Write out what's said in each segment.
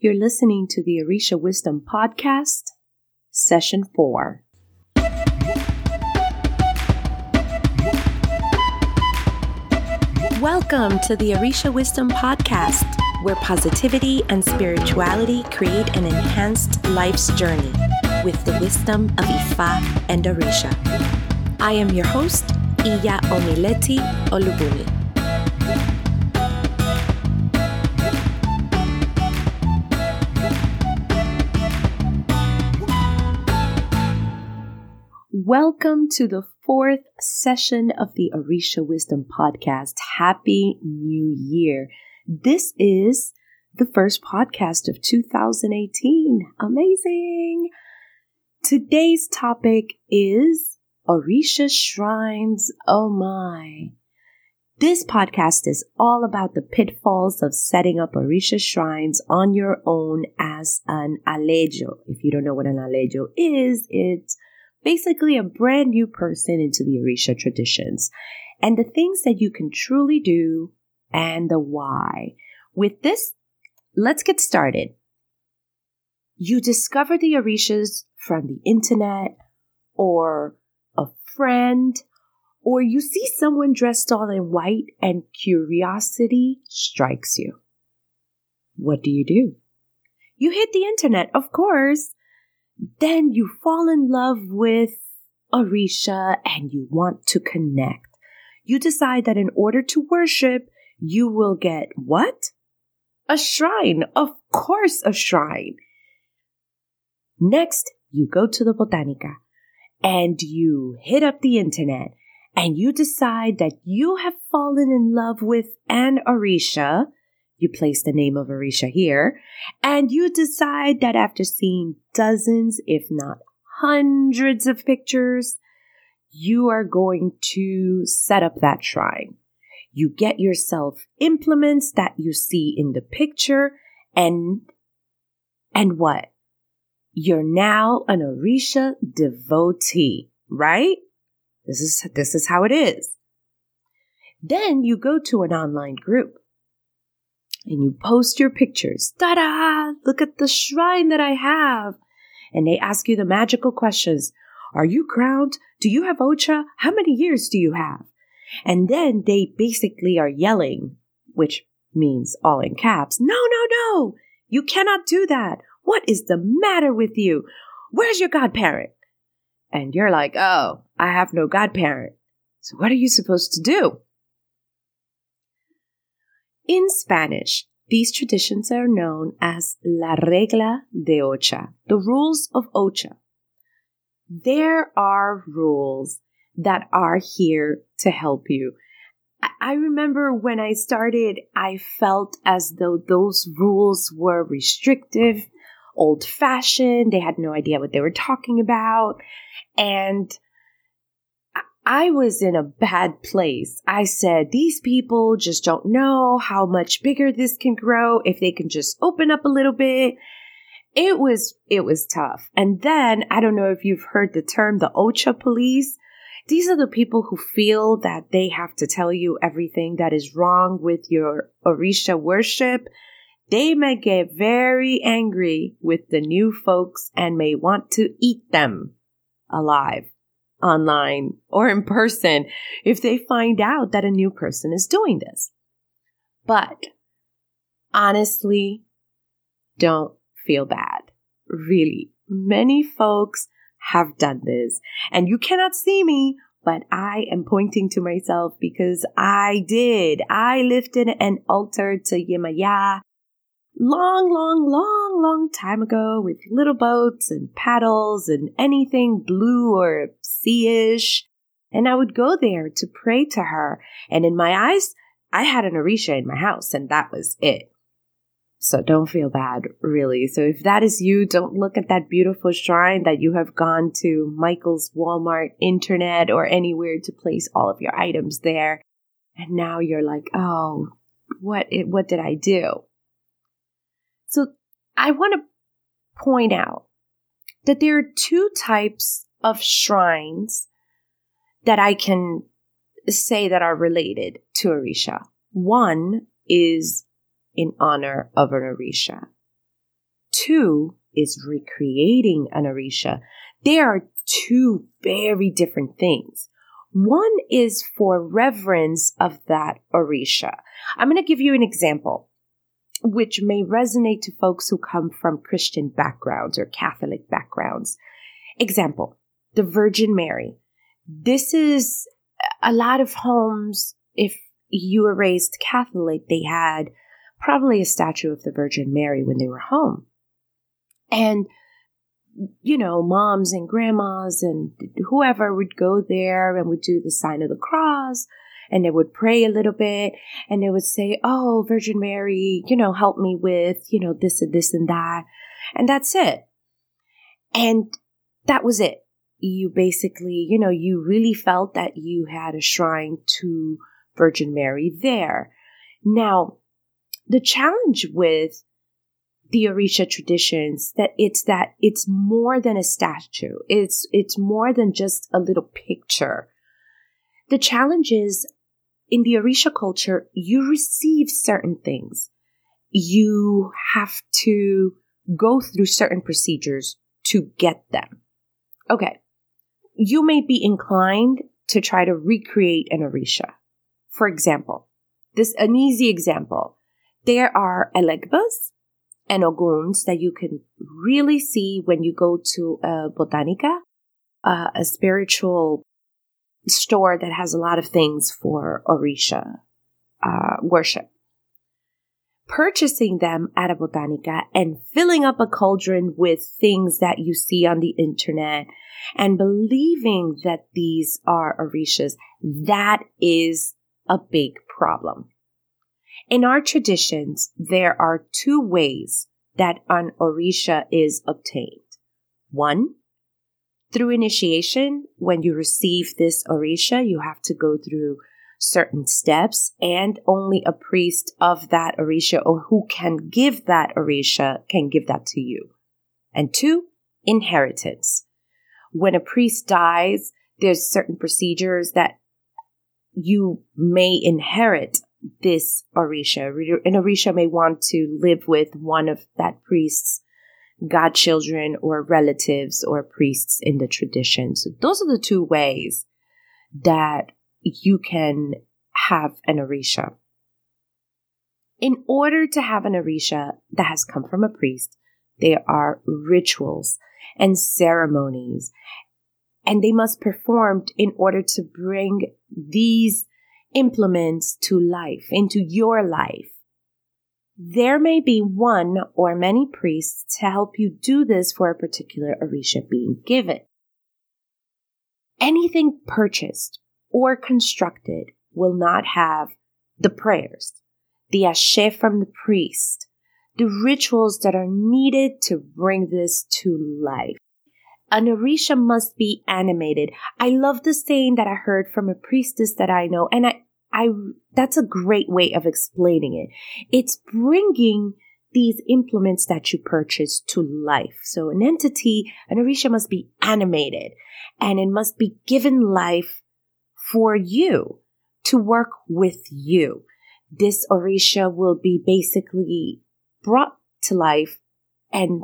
You're listening to the Orisha Wisdom Podcast, Session 4. Welcome to the Orisha Wisdom Podcast, where positivity and spirituality create an enhanced life's journey with the wisdom of Ifa and Orisha. I am your host, Iya Omileti Olubumi. Welcome to the fourth session of the Orisha Wisdom Podcast. Happy New Year. This is the first podcast of 2018. Amazing. Today's topic is Orisha Shrines. Oh my. This podcast is all about the pitfalls of setting up Orisha shrines on your own as an aleyo. If you don't know what an aleyo is, it's basically a brand new person into the Orisha traditions and the things that you can truly do and the why. With this, let's get started. You discover the Orishas from the internet or a friend, or you see someone dressed all in white and curiosity strikes you. What do you do? You hit the internet, of course, then you fall in love with Orisha and you want to connect. You decide that in order to worship, you will get what? A shrine. Of course, a shrine. Next, you go to the Botanica and you hit up the internet and you decide that you have fallen in love with an Orisha you place the name of Orisha here, and you decide that after seeing dozens, if not hundreds of pictures, you are going to set up that shrine. You get yourself implements that you see in the picture and, and what? You're now an Orisha devotee, right? This is, this is how it is. Then you go to an online group and you post your pictures. Ta-da! Look at the shrine that I have. And they ask you the magical questions. Are you crowned? Do you have Ocha? How many years do you have? And then they basically are yelling, which means all in caps. No, no, no! You cannot do that. What is the matter with you? Where's your godparent? And you're like, oh, I have no godparent. So what are you supposed to do? In Spanish, these traditions are known as la regla de ocha, the rules of ocha. There are rules that are here to help you. I remember when I started, I felt as though those rules were restrictive, old fashioned. They had no idea what they were talking about. And I was in a bad place. I said, these people just don't know how much bigger this can grow if they can just open up a little bit. It was, it was tough. And then I don't know if you've heard the term the Ocha police. These are the people who feel that they have to tell you everything that is wrong with your Orisha worship. They may get very angry with the new folks and may want to eat them alive online or in person if they find out that a new person is doing this. But honestly, don't feel bad. Really, many folks have done this and you cannot see me, but I am pointing to myself because I did. I lifted an altar to Yemaya long, long, long, long time ago with little boats and paddles and anything blue or sea-ish. And I would go there to pray to her. And in my eyes, I had an Orisha in my house and that was it. So don't feel bad, really. So if that is you, don't look at that beautiful shrine that you have gone to Michael's Walmart, internet, or anywhere to place all of your items there. And now you're like, oh, what, what did I do? So I want to point out that there are two types of shrines that I can say that are related to Orisha. One is in honor of an Orisha. two is recreating an Orisha. They are two very different things. One is for reverence of that Orisha. I'm going to give you an example, which may resonate to folks who come from Christian backgrounds or Catholic backgrounds. Example, the Virgin Mary. This is a lot of homes, if you were raised Catholic, they had probably a statue of the Virgin Mary when they were home. And, you know, moms and grandmas and whoever would go there and would do the sign of the cross and they would pray a little bit and they would say, Oh, Virgin Mary, you know, help me with, you know, this and this and that. And that's it. And that was it. You basically, you know, you really felt that you had a shrine to Virgin Mary there. Now, the challenge with the Orisha traditions that it's that it's more than a statue. It's it's more than just a little picture. The challenge is in the Orisha culture, you receive certain things. You have to go through certain procedures to get them. Okay. You may be inclined to try to recreate an Orisha. For example, this an easy example. There are elegbas and oguns that you can really see when you go to a botanica, uh, a spiritual store that has a lot of things for Orisha uh, worship. Purchasing them at a botanica and filling up a cauldron with things that you see on the internet and believing that these are Orishas, that is a big problem. In our traditions, there are two ways that an Orisha is obtained. One, through initiation, when you receive this Orisha, you have to go through certain steps and only a priest of that Orisha or who can give that Orisha can give that to you. And two, inheritance. When a priest dies, there's certain procedures that you may inherit this Orisha. An Orisha may want to live with one of that priest's godchildren or relatives or priests in the tradition. So those are the two ways that you can have an Orisha. In order to have an Orisha that has come from a priest, there are rituals and ceremonies, and they must performed in order to bring these implements to life, into your life. There may be one or many priests to help you do this for a particular Orisha being given. Anything purchased or constructed will not have the prayers, the ashe from the priest, the rituals that are needed to bring this to life. An Orisha must be animated. I love the saying that I heard from a priestess that I know, and I, I, that's a great way of explaining it. It's bringing these implements that you purchase to life. So an entity, an Orisha must be animated and it must be given life for you to work with you. This Orisha will be basically brought to life and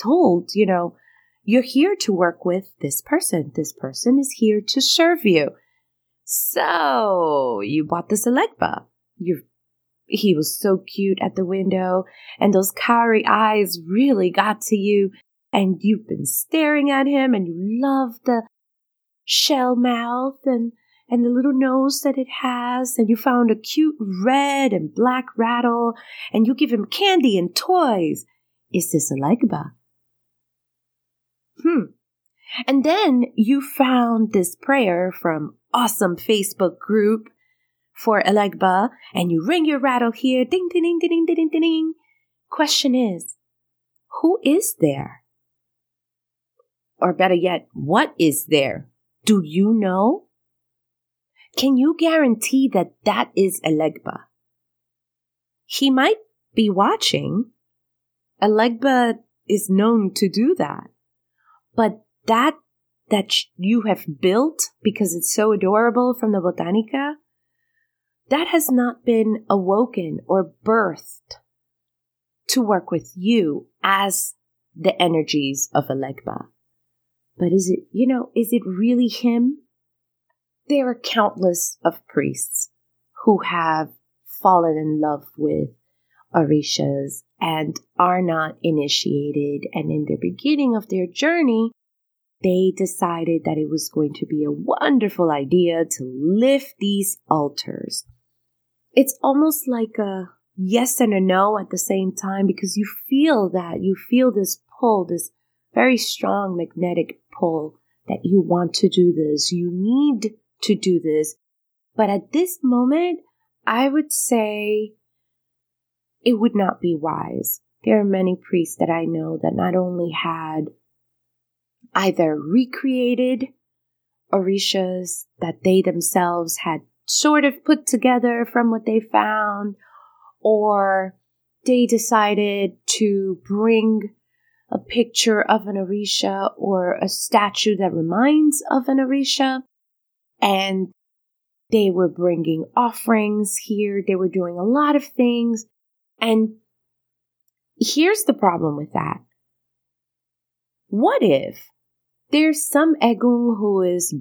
told, you know, you're here to work with this person. This person is here to serve you. So you bought this Elegba. You he was so cute at the window, and those cowrie eyes really got to you, and you've been staring at him, and you love the shell mouth and and the little nose that it has, and you found a cute red and black rattle, and you give him candy and toys. Is this Elegba? Hmm. And then you found this prayer from awesome Facebook group for Elegba, and you ring your rattle here, ding, ding, ding, ding, ding, ding, ding. Question is, who is there? Or better yet, what is there? Do you know? Can you guarantee that that is Elegba? He might be watching. Elegba is known to do that. But that that you have built because it's so adorable from the Botanica, that has not been awoken or birthed to work with you as the energies of Elegba. But is it, you know, is it really him? There are countless of priests who have fallen in love with Orishas and are not initiated. And in the beginning of their journey, they decided that it was going to be a wonderful idea to lift these altars. It's almost like a yes and a no at the same time because you feel that you feel this pull, this very strong magnetic pull that you want to do this. You need to do this. But at this moment, I would say it would not be wise. There are many priests that I know that not only had either recreated orishas that they themselves had sort of put together from what they found, or they decided to bring a picture of an Orisha or a statue that reminds of an Orisha. And they were bringing offerings here. They were doing a lot of things. And here's the problem with that. What if there's some Egun who is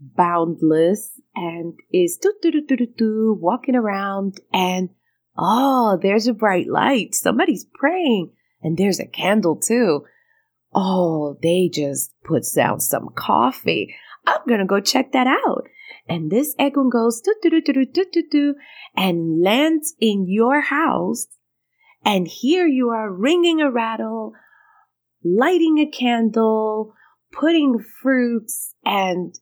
boundless and is do do do do do do walking around and oh, there's a bright light. Somebody's praying and there's a candle too. Oh, they just put down some coffee. I'm gonna go check that out. And this Egun goes do do do do do do do and lands in your house. And here you are ringing a rattle, lighting a candle, putting fruits and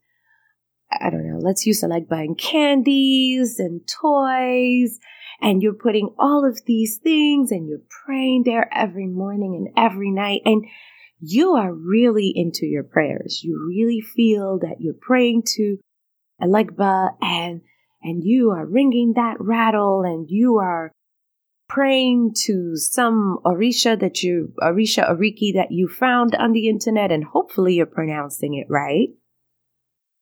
I don't know, let's use it like buying candies and toys and you're putting all of these things and you're praying there every morning and every night and you are really into your prayers. You really feel that you're praying to Elegba and and you are ringing that rattle and you are praying to some Orisha that you Orisha Oriki that you found on the internet and hopefully you're pronouncing it right.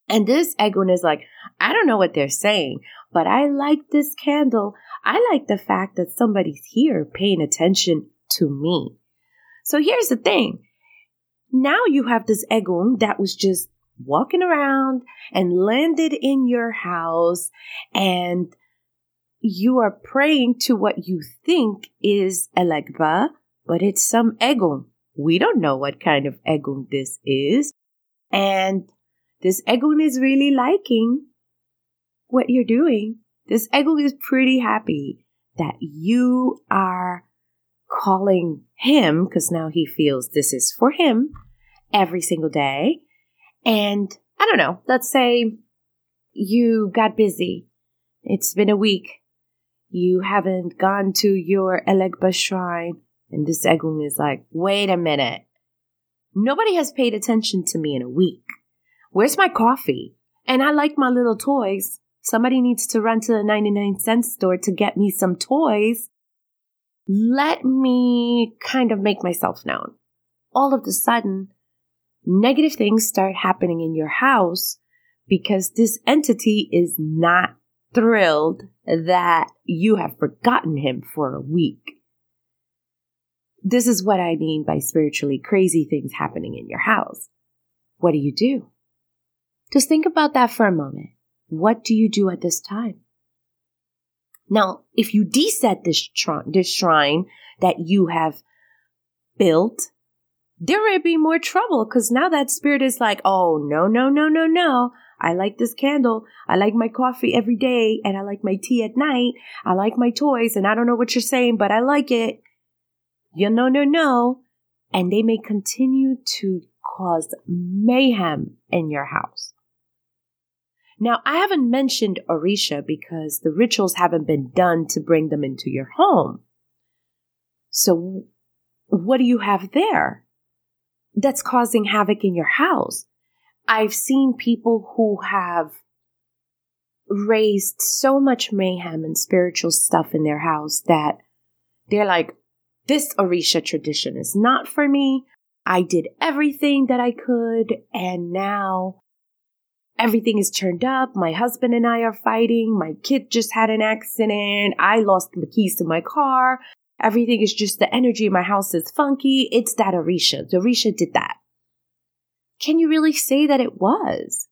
And this Egun is like, I don't know what they're saying, but I like this candle. I like the fact that somebody's here paying attention to me. So here's the thing. Now you have this Egun that was just walking around and landed in your house and you are praying to what you think is Elegba, but it's some Egun. We don't know what kind of Egun this is. And this Egun is really liking what you're doing. This Egun is pretty happy that you are calling him because now he feels this is for him every single day. And I don't know, let's say you got busy. It's been a week. You haven't gone to your Elegba shrine. And this Egun is like, wait a minute. Nobody has paid attention to me in a week. Where's my coffee? And I like my little toys. Somebody needs to run to the 99 cent store to get me some toys. Let me kind of make myself known. All of a sudden, negative things start happening in your house because this entity is not thrilled that you have forgotten him for a week. This is what I mean by spiritually crazy things happening in your house. What do you do? Just think about that for a moment. What do you do at this time? Now, if you deset this, this shrine that you have built, there may be more trouble because now that spirit is like, oh, no, no, no, no, no. I like this candle. I like my coffee every day and I like my tea at night. I like my toys and I don't know what you're saying, but I like it. You know, no, no. And they may continue to cause mayhem in your house. Now, I haven't mentioned Orisha because the rituals haven't been done to bring them into your home. So, what do you have there that's causing havoc in your house? I've seen people who have raised so much mayhem and spiritual stuff in their house that they're like, this Orisha tradition is not for me. I did everything that I could, and now everything is turned up. My husband and I are fighting. My kid just had an accident. I lost the keys to my car. Everything is just the energy my house is funky. It's that Orisha. The Orisha did that. Can you really say that it was?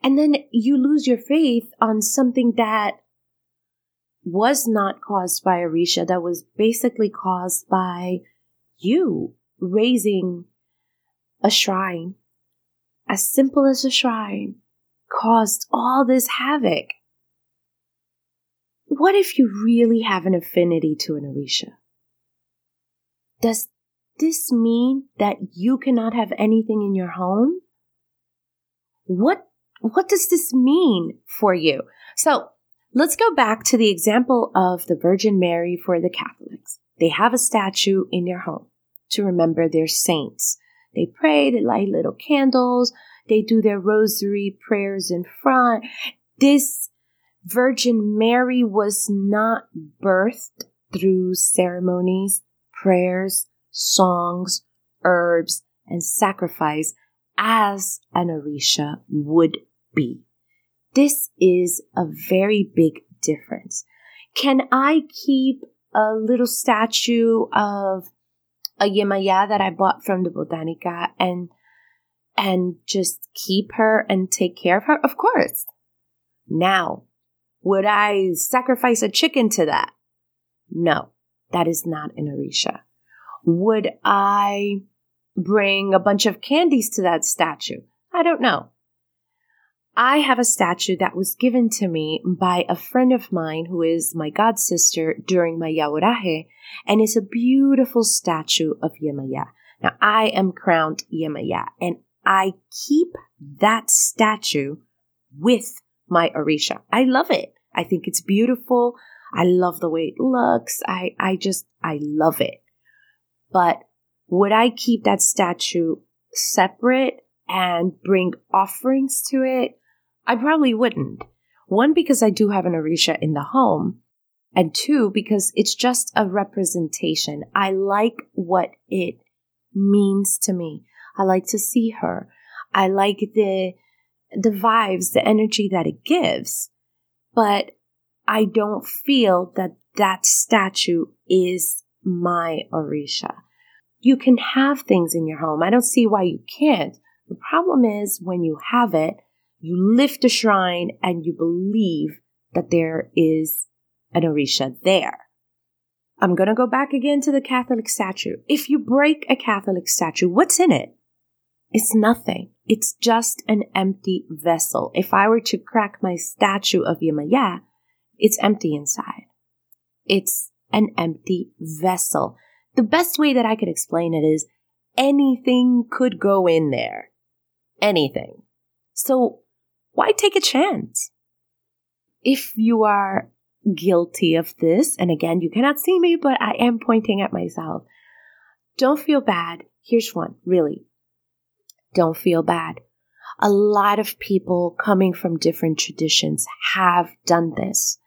And then you lose your faith on something that was not caused by Orisha, that was basically caused by you raising a shrine, as simple as a shrine, caused all this havoc. What if you really have an affinity to an Orisha? Does this mean that you cannot have anything in your home? What, what does this mean for you? So let's go back to the example of the Virgin Mary for the Catholics. They have a statue in their home to remember their saints. They pray, they light little candles, they do their rosary prayers in front. This Virgin Mary was not birthed through ceremonies, prayers, songs, herbs, and sacrifice as an Orisha would be. This is a very big difference. Can I keep a little statue of a Yemaya that I bought from the Botanica and and just keep her and take care of her? Of course. Now, would I sacrifice a chicken to that? No, that is not an Orisha. Would I bring a bunch of candies to that statue? I don't know. I have a statue that was given to me by a friend of mine who is my god sister during my iyaworaje, and it's a beautiful statue of Yemaya. Now, I am crowned Yemaya, and I keep that statue with my Orisha. I love it. I think it's beautiful. I love the way it looks. I, I just, I love it. But would I keep that statue separate and bring offerings to it? I probably wouldn't. One, because I do have an Orisha in the home. And two, because it's just a representation. I like what it means to me. I like to see her. I like the, the vibes, the energy that it gives. But I don't feel that that statue is my Orisha. You can have things in your home. I don't see why you can't. The problem is when you have it, you lift a shrine and you believe that there is an Orisha there. I'm going to go back again to the Catholic statue. If you break a Catholic statue, what's in it? It's nothing. It's just an empty vessel. If I were to crack my statue of Yemaya, it's empty inside. It's an empty vessel. The best way that I could explain it is anything could go in there. Anything. So why take a chance? If you are guilty of this, and again, you cannot see me, but I am pointing at myself. Don't feel bad. Here's one, really. Don't feel bad. A lot of people coming from different traditions have done this.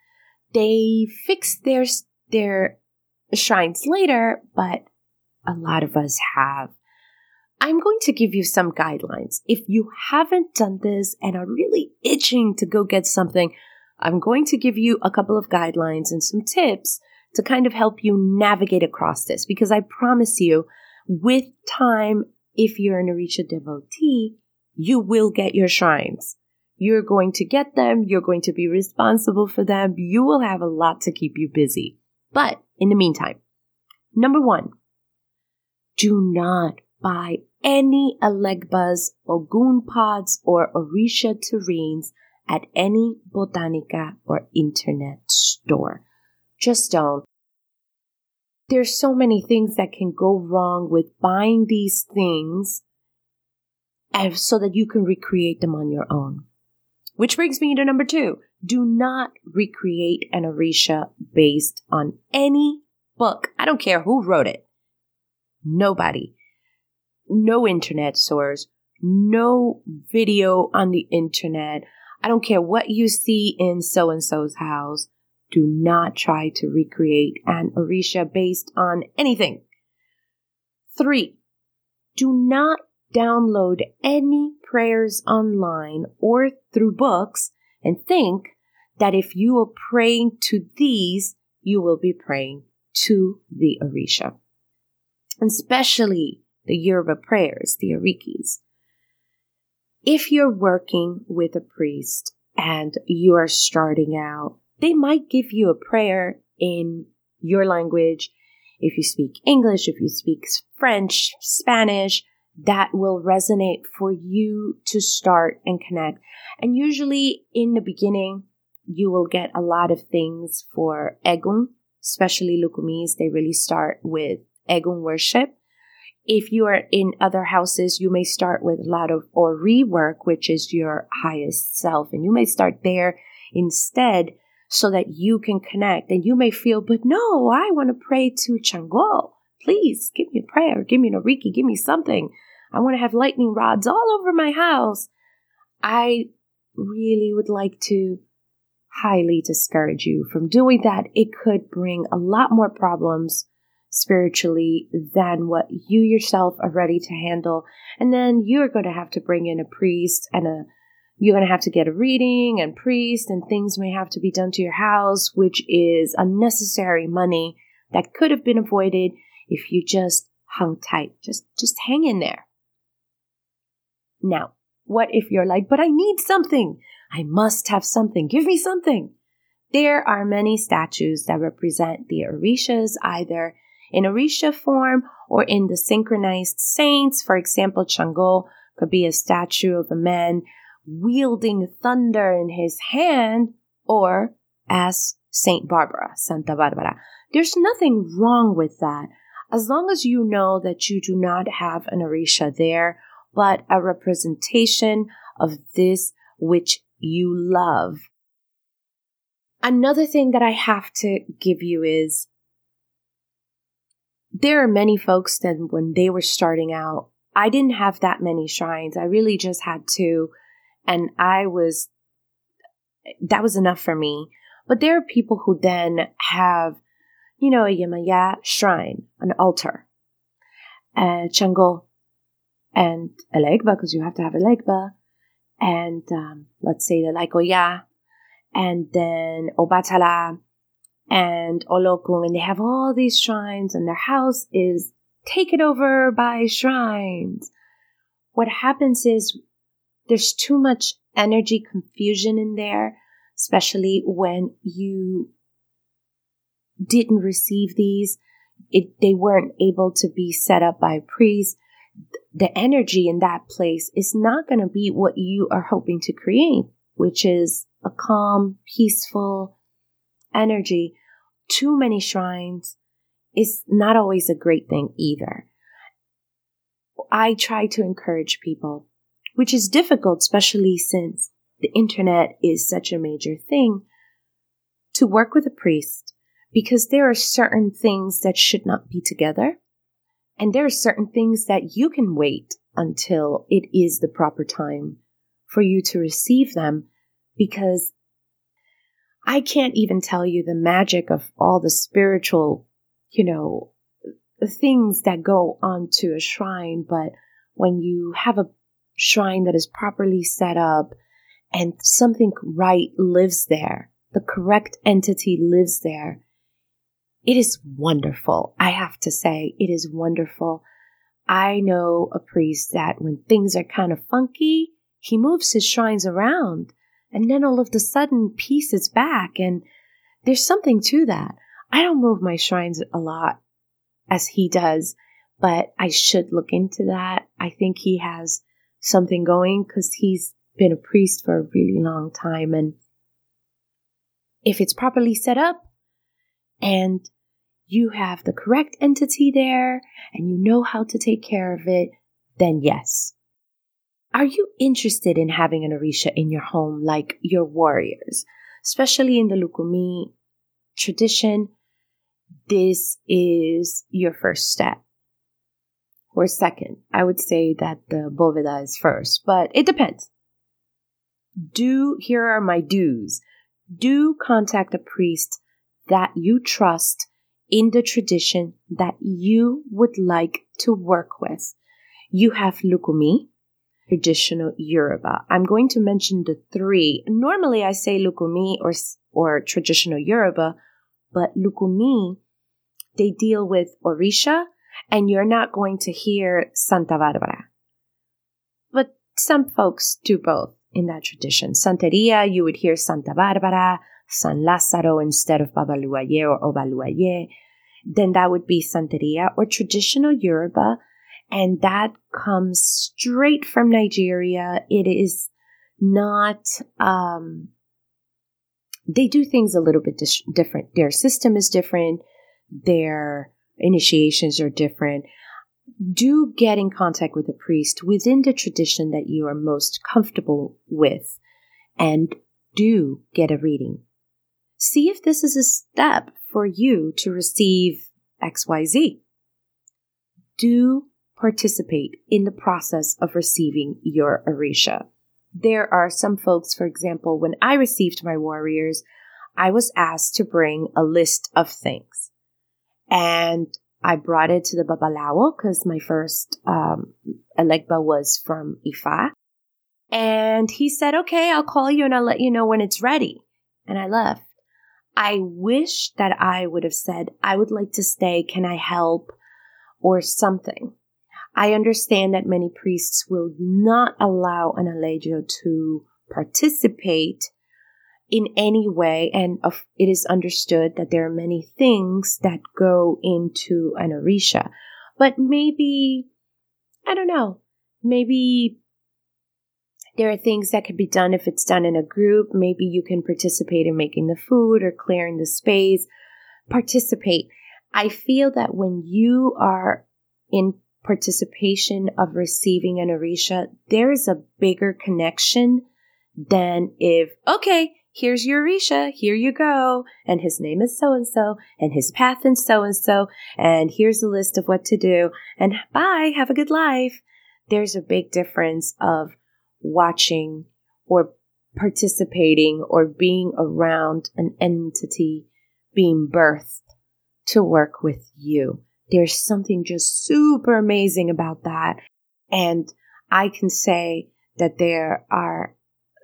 They fix their their shrines later, but a lot of us have. I'm going to give you some guidelines. If you haven't done this and are really itching to go get something, I'm going to give you a couple of guidelines and some tips to kind of help you navigate across this because I promise you, with time, if you're an Orisha devotee, you will get your shrines. You're going to get them. You're going to be responsible for them. You will have a lot to keep you busy. But in the meantime, number one, do not buy any Elegbas, Ogun pots, or Orisha tureens at any botanica or internet store. Just don't. There's so many things that can go wrong with buying these things eh, so that you can recreate them on your own. Which brings me to number two. Do not recreate an Orisha based on any book. I don't care who wrote it. Nobody. No internet source. No video on the internet. I don't care what you see in so and so's house. Do not try to recreate an Orisha based on anything. Three, do not download any prayers online or through books and think that if you are praying to these, you will be praying to the Orisha, especially the Yoruba prayers, the Orikis. If you're working with a priest and you are starting out, they might give you a prayer in your language. If you speak English, if you speak French, Spanish, that will resonate for you to start and connect. And usually in the beginning, you will get a lot of things for Egun, especially Lukumis. They really start with Egun worship. If you are in other houses, you may start with a lot of Ori work, which is your highest self. And you may start there instead so that you can connect. And you may feel, but no, I want to pray to Chango. Please give me a prayer. Give me an Oriki. Give me something. I want to have lightning rods all over my house. I really would like to highly discourage you from doing that. It could bring a lot more problems spiritually than what you yourself are ready to handle. And then you're going to have to bring in a priest and a you're going to have to get a reading and priest and things may have to be done to your house, which is unnecessary money that could have been avoided if you just hung tight. Just, just hang in there. Now, what if you're like, but I need something. I must have something. Give me something. There are many statues that represent the Orishas, either in Orisha form or in the syncretized saints. For example, Chango could be a statue of a man wielding thunder in his hand, or as Saint Barbara, Santa Barbara. There's nothing wrong with that, as long as you know that you do not have an Orisha there, but a representation of this which you love. Another thing that I have to give you is there are many folks that when they were starting out, I didn't have that many shrines. I really just had two. And I was, that was enough for me. But there are people who then have, you know, a Yemaya shrine, an altar, a Chango, and a legba, because you have to have a legba, and um, let's say the Laikoya, and then Obatala, and Olokun, and they have all these shrines, and their house is taken over by shrines. What happens is there's too much energy confusion in there, especially when you didn't receive these. It, they weren't able to be set up by priests. The energy in that place is not going to be what you are hoping to create, which is a calm, peaceful energy. Too many shrines is not always a great thing either. I try to encourage people which is difficult, especially since the internet is such a major thing, to work with a priest because there are certain things that should not be together. And there are certain things that you can wait until it is the proper time for you to receive them because I can't even tell you the magic of all the spiritual, you know, things that go onto a shrine. But when you have a shrine that is properly set up and something right lives there. The correct entity lives there. It is wonderful. I have to say, it is wonderful. I know a priest that when things are kind of funky, he moves his shrines around and then all of a sudden peace is back and there's something to that. I don't move my shrines a lot as he does, but I should look into that. I think he has something going because he's been a priest for a really long time. And if it's properly set up and you have the correct entity there and you know how to take care of it, then yes. Are you interested in having an Orisha in your home like your warriors? Especially in the Lukumi tradition, this is your first step or second. I would say that the Boveda is first, but it depends. Do, here are my do's. Do contact a priest that you trust in the tradition that you would like to work with. You have Lukumi, traditional Yoruba. I'm going to mention the three. Normally I say Lukumi or, or traditional Yoruba, but Lukumi they deal with Orisha, and you're not going to hear Santa Barbara. But some folks do both in that tradition. Santeria, you would hear Santa Barbara, San Lázaro instead of Babaluaye or Obaluaye. Then that would be Santeria or traditional Yoruba. And that comes straight from Nigeria. It is not, um, they do things a little bit dis- different. Their system is different. Their initiations are different. Do get in contact with a priest within the tradition that you are most comfortable with and do get a reading. See if this is a step for you to receive XYZ. Do participate in the process of receiving your Orisha. There are some folks, for example, when I received my warriors, I was asked to bring a list of things. And I brought it to the Babalawo because my first um, Elegba was from Ifa. And he said, okay, I'll call you and I'll let you know when it's ready. And I left. I wish that I would have said, I would like to stay. Can I help? Or something. I understand that many priests will not allow an Aleyo to participate in any way, and uh, it is understood that there are many things that go into an Orisha. But maybe, I don't know, maybe there are things that could be done if it's done in a group. Maybe you can participate in making the food or clearing the space. Participate. I feel that when you are in participation of receiving an Orisha, there is a bigger connection than if, okay, here's your Orisha, here you go, and his name is so and so, and his path is so and so, and here's a list of what to do, and bye, have a good life. There's a big difference of watching or participating or being around an entity being birthed to work with you. There's something just super amazing about that. And I can say that there are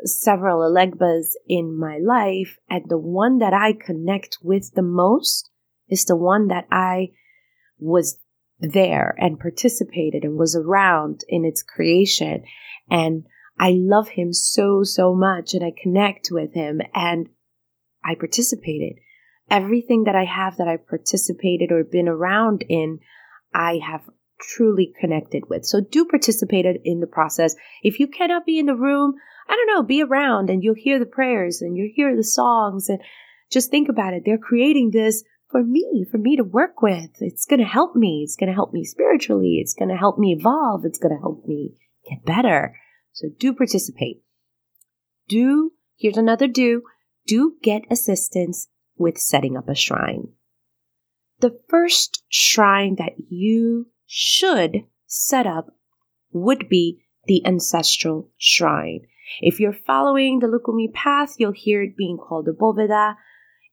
several Elegbas in my life, and the one that I connect with the most is the one that I was there and participated and was around in its creation. And I love him so, so much and I connect with him and I participated everything that I have that I've participated or been around in, I have truly connected with. So do participate in the process. If you cannot be in the room, I don't know, be around and you'll hear the prayers and you'll hear the songs and just think about it. They're creating this for me, for me to work with. It's going to help me. It's going to help me spiritually. It's going to help me evolve. It's going to help me get better. So do participate. Do, here's another do, do get assistance with setting up a shrine. The first shrine that you should set up would be the ancestral shrine. If you're following the Lukumi path, you'll hear it being called a boveda.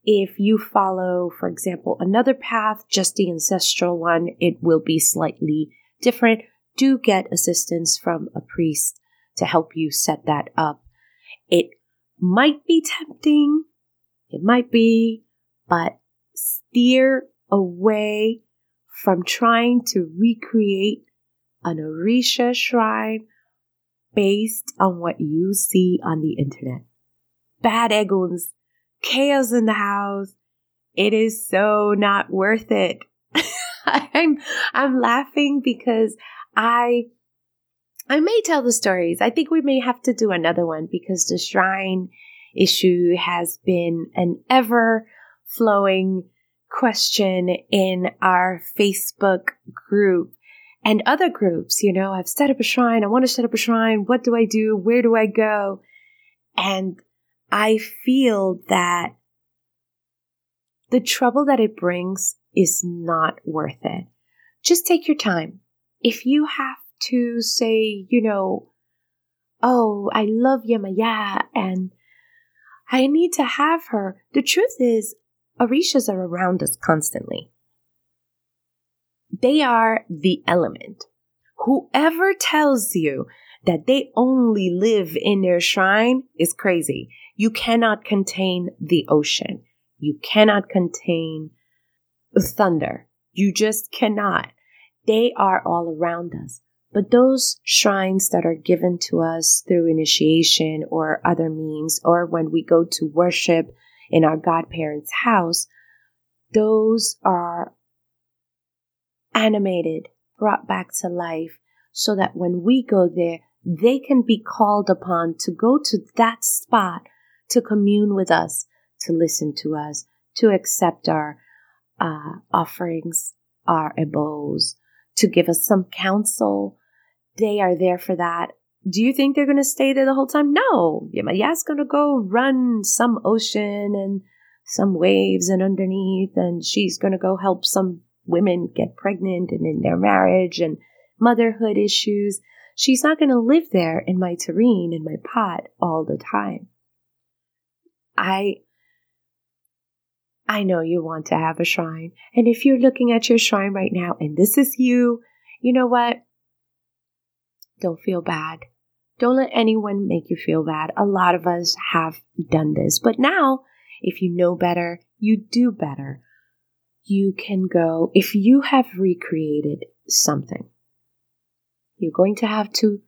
If you follow, for example, another path, just the ancestral one, it will be slightly different. Do get assistance from a priest to help you set that up. It might be tempting it might be, but steer away from trying to recreate an Orisha shrine based on what you see on the internet. Bad eguns, chaos in the house. It is so not worth it. I'm I'm laughing because I I may tell the stories. I think we may have to do another one because the shrine issue has been an ever flowing question in our Facebook group and other groups. You know, I've set up a shrine. I want to set up a shrine. What do I do? Where do I go? And I feel that the trouble that it brings is not worth it. Just take your time. If you have to say, you know, oh, I love Yemaya and I need to have her. The truth is, Orishas are around us constantly. They are the element. Whoever tells you that they only live in their shrine is crazy. You cannot contain the ocean. You cannot contain thunder. You just cannot. They are all around us. But those shrines that are given to us through initiation or other means, or when we go to worship in our godparents' house, those are animated, brought back to life, so that when we go there, they can be called upon to go to that spot to commune with us, to listen to us, to accept our uh, offerings, our ebos, to give us some counsel. They are there for that. Do you think they're going to stay there the whole time? No. Yemaya's going to go run some ocean and some waves and underneath, and she's going to go help some women get pregnant and in their marriage and motherhood issues. She's not going to live there in my tureen, in my pot all the time. I I know you want to have a shrine. And if you're looking at your shrine right now and this is you, you know what? Don't feel bad. Don't let anyone make you feel bad. A lot of us have done this. But now, if you know better, you do better. You can go, if you have recreated something, you're going to have to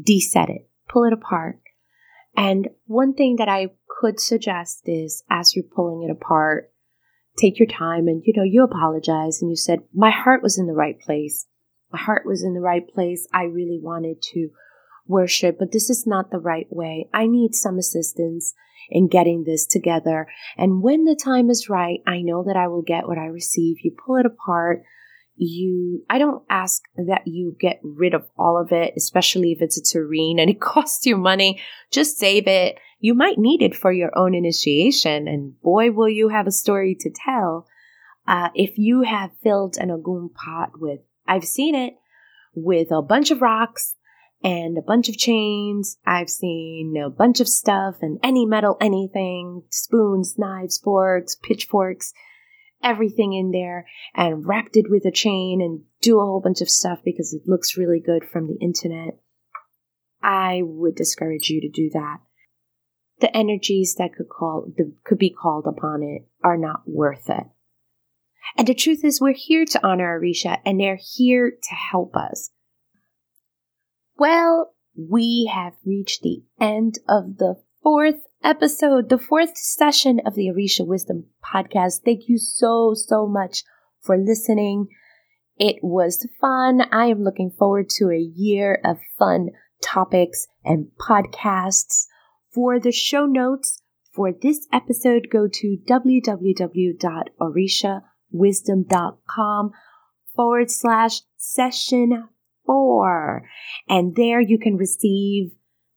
deset it, pull it apart. And one thing that I could suggest is as you're pulling it apart, take your time and, you know, you apologize and you said, my heart was in the right place. My heart was in the right place. I really wanted to worship, but this is not the right way. I need some assistance in getting this together. And when the time is right, I know that I will get what I receive. You pull it apart you i don't ask that you get rid of all of it especially if it's a tureen and it costs you money just save it you might need it for your own initiation and boy will you have a story to tell uh, if you have filled an ogun pot with i've seen it with a bunch of rocks and a bunch of chains i've seen a bunch of stuff and any metal anything spoons knives forks pitchforks everything in there and wrapped it with a chain and do a whole bunch of stuff because it looks really good from the internet, I would discourage you to do that. The energies that could call could be called upon it are not worth it. And the truth is, we're here to honor Orisha, and they're here to help us. Well, we have reached the end of the fourth episode, the fourth session of the Orisha Wisdom podcast. Thank you so, so much for listening. It was fun. I am looking forward to a year of fun topics and podcasts. For the show notes for this episode, go to www.orishawisdom.com forward slash session four. And there you can receive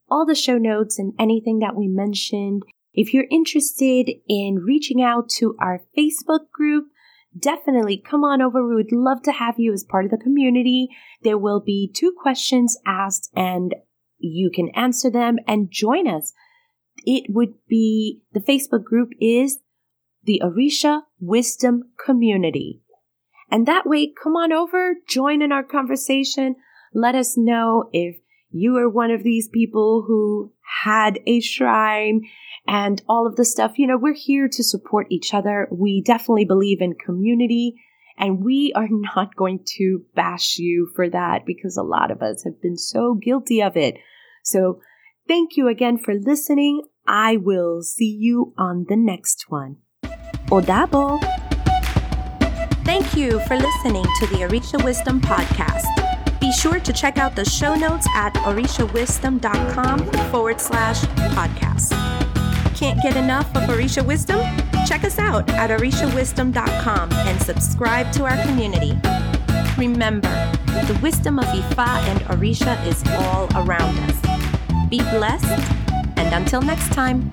all the show notes and anything that we mentioned. If you're interested in reaching out to our Facebook group, definitely come on over. We would love to have you as part of the community. There will be two questions asked and you can answer them and join us. It would be the Facebook group is the Orisha Wisdom Community. And that way, come on over, join in our conversation. Let us know if you are one of these people who had a shrine and all of the stuff. You know, we're here to support each other. We definitely believe in community and we are not going to bash you for that because a lot of us have been so guilty of it. So thank you again for listening. I will see you on the next one. Odabo. Thank you for listening to the Orisha Wisdom Podcast. Be sure to check out the show notes at orishawisdom.com forward slash podcast. Can't get enough of Orisha Wisdom? Check us out at orishawisdom.com and subscribe to our community. Remember, the wisdom of Ifa and Orisha is all around us. Be blessed, and until next time.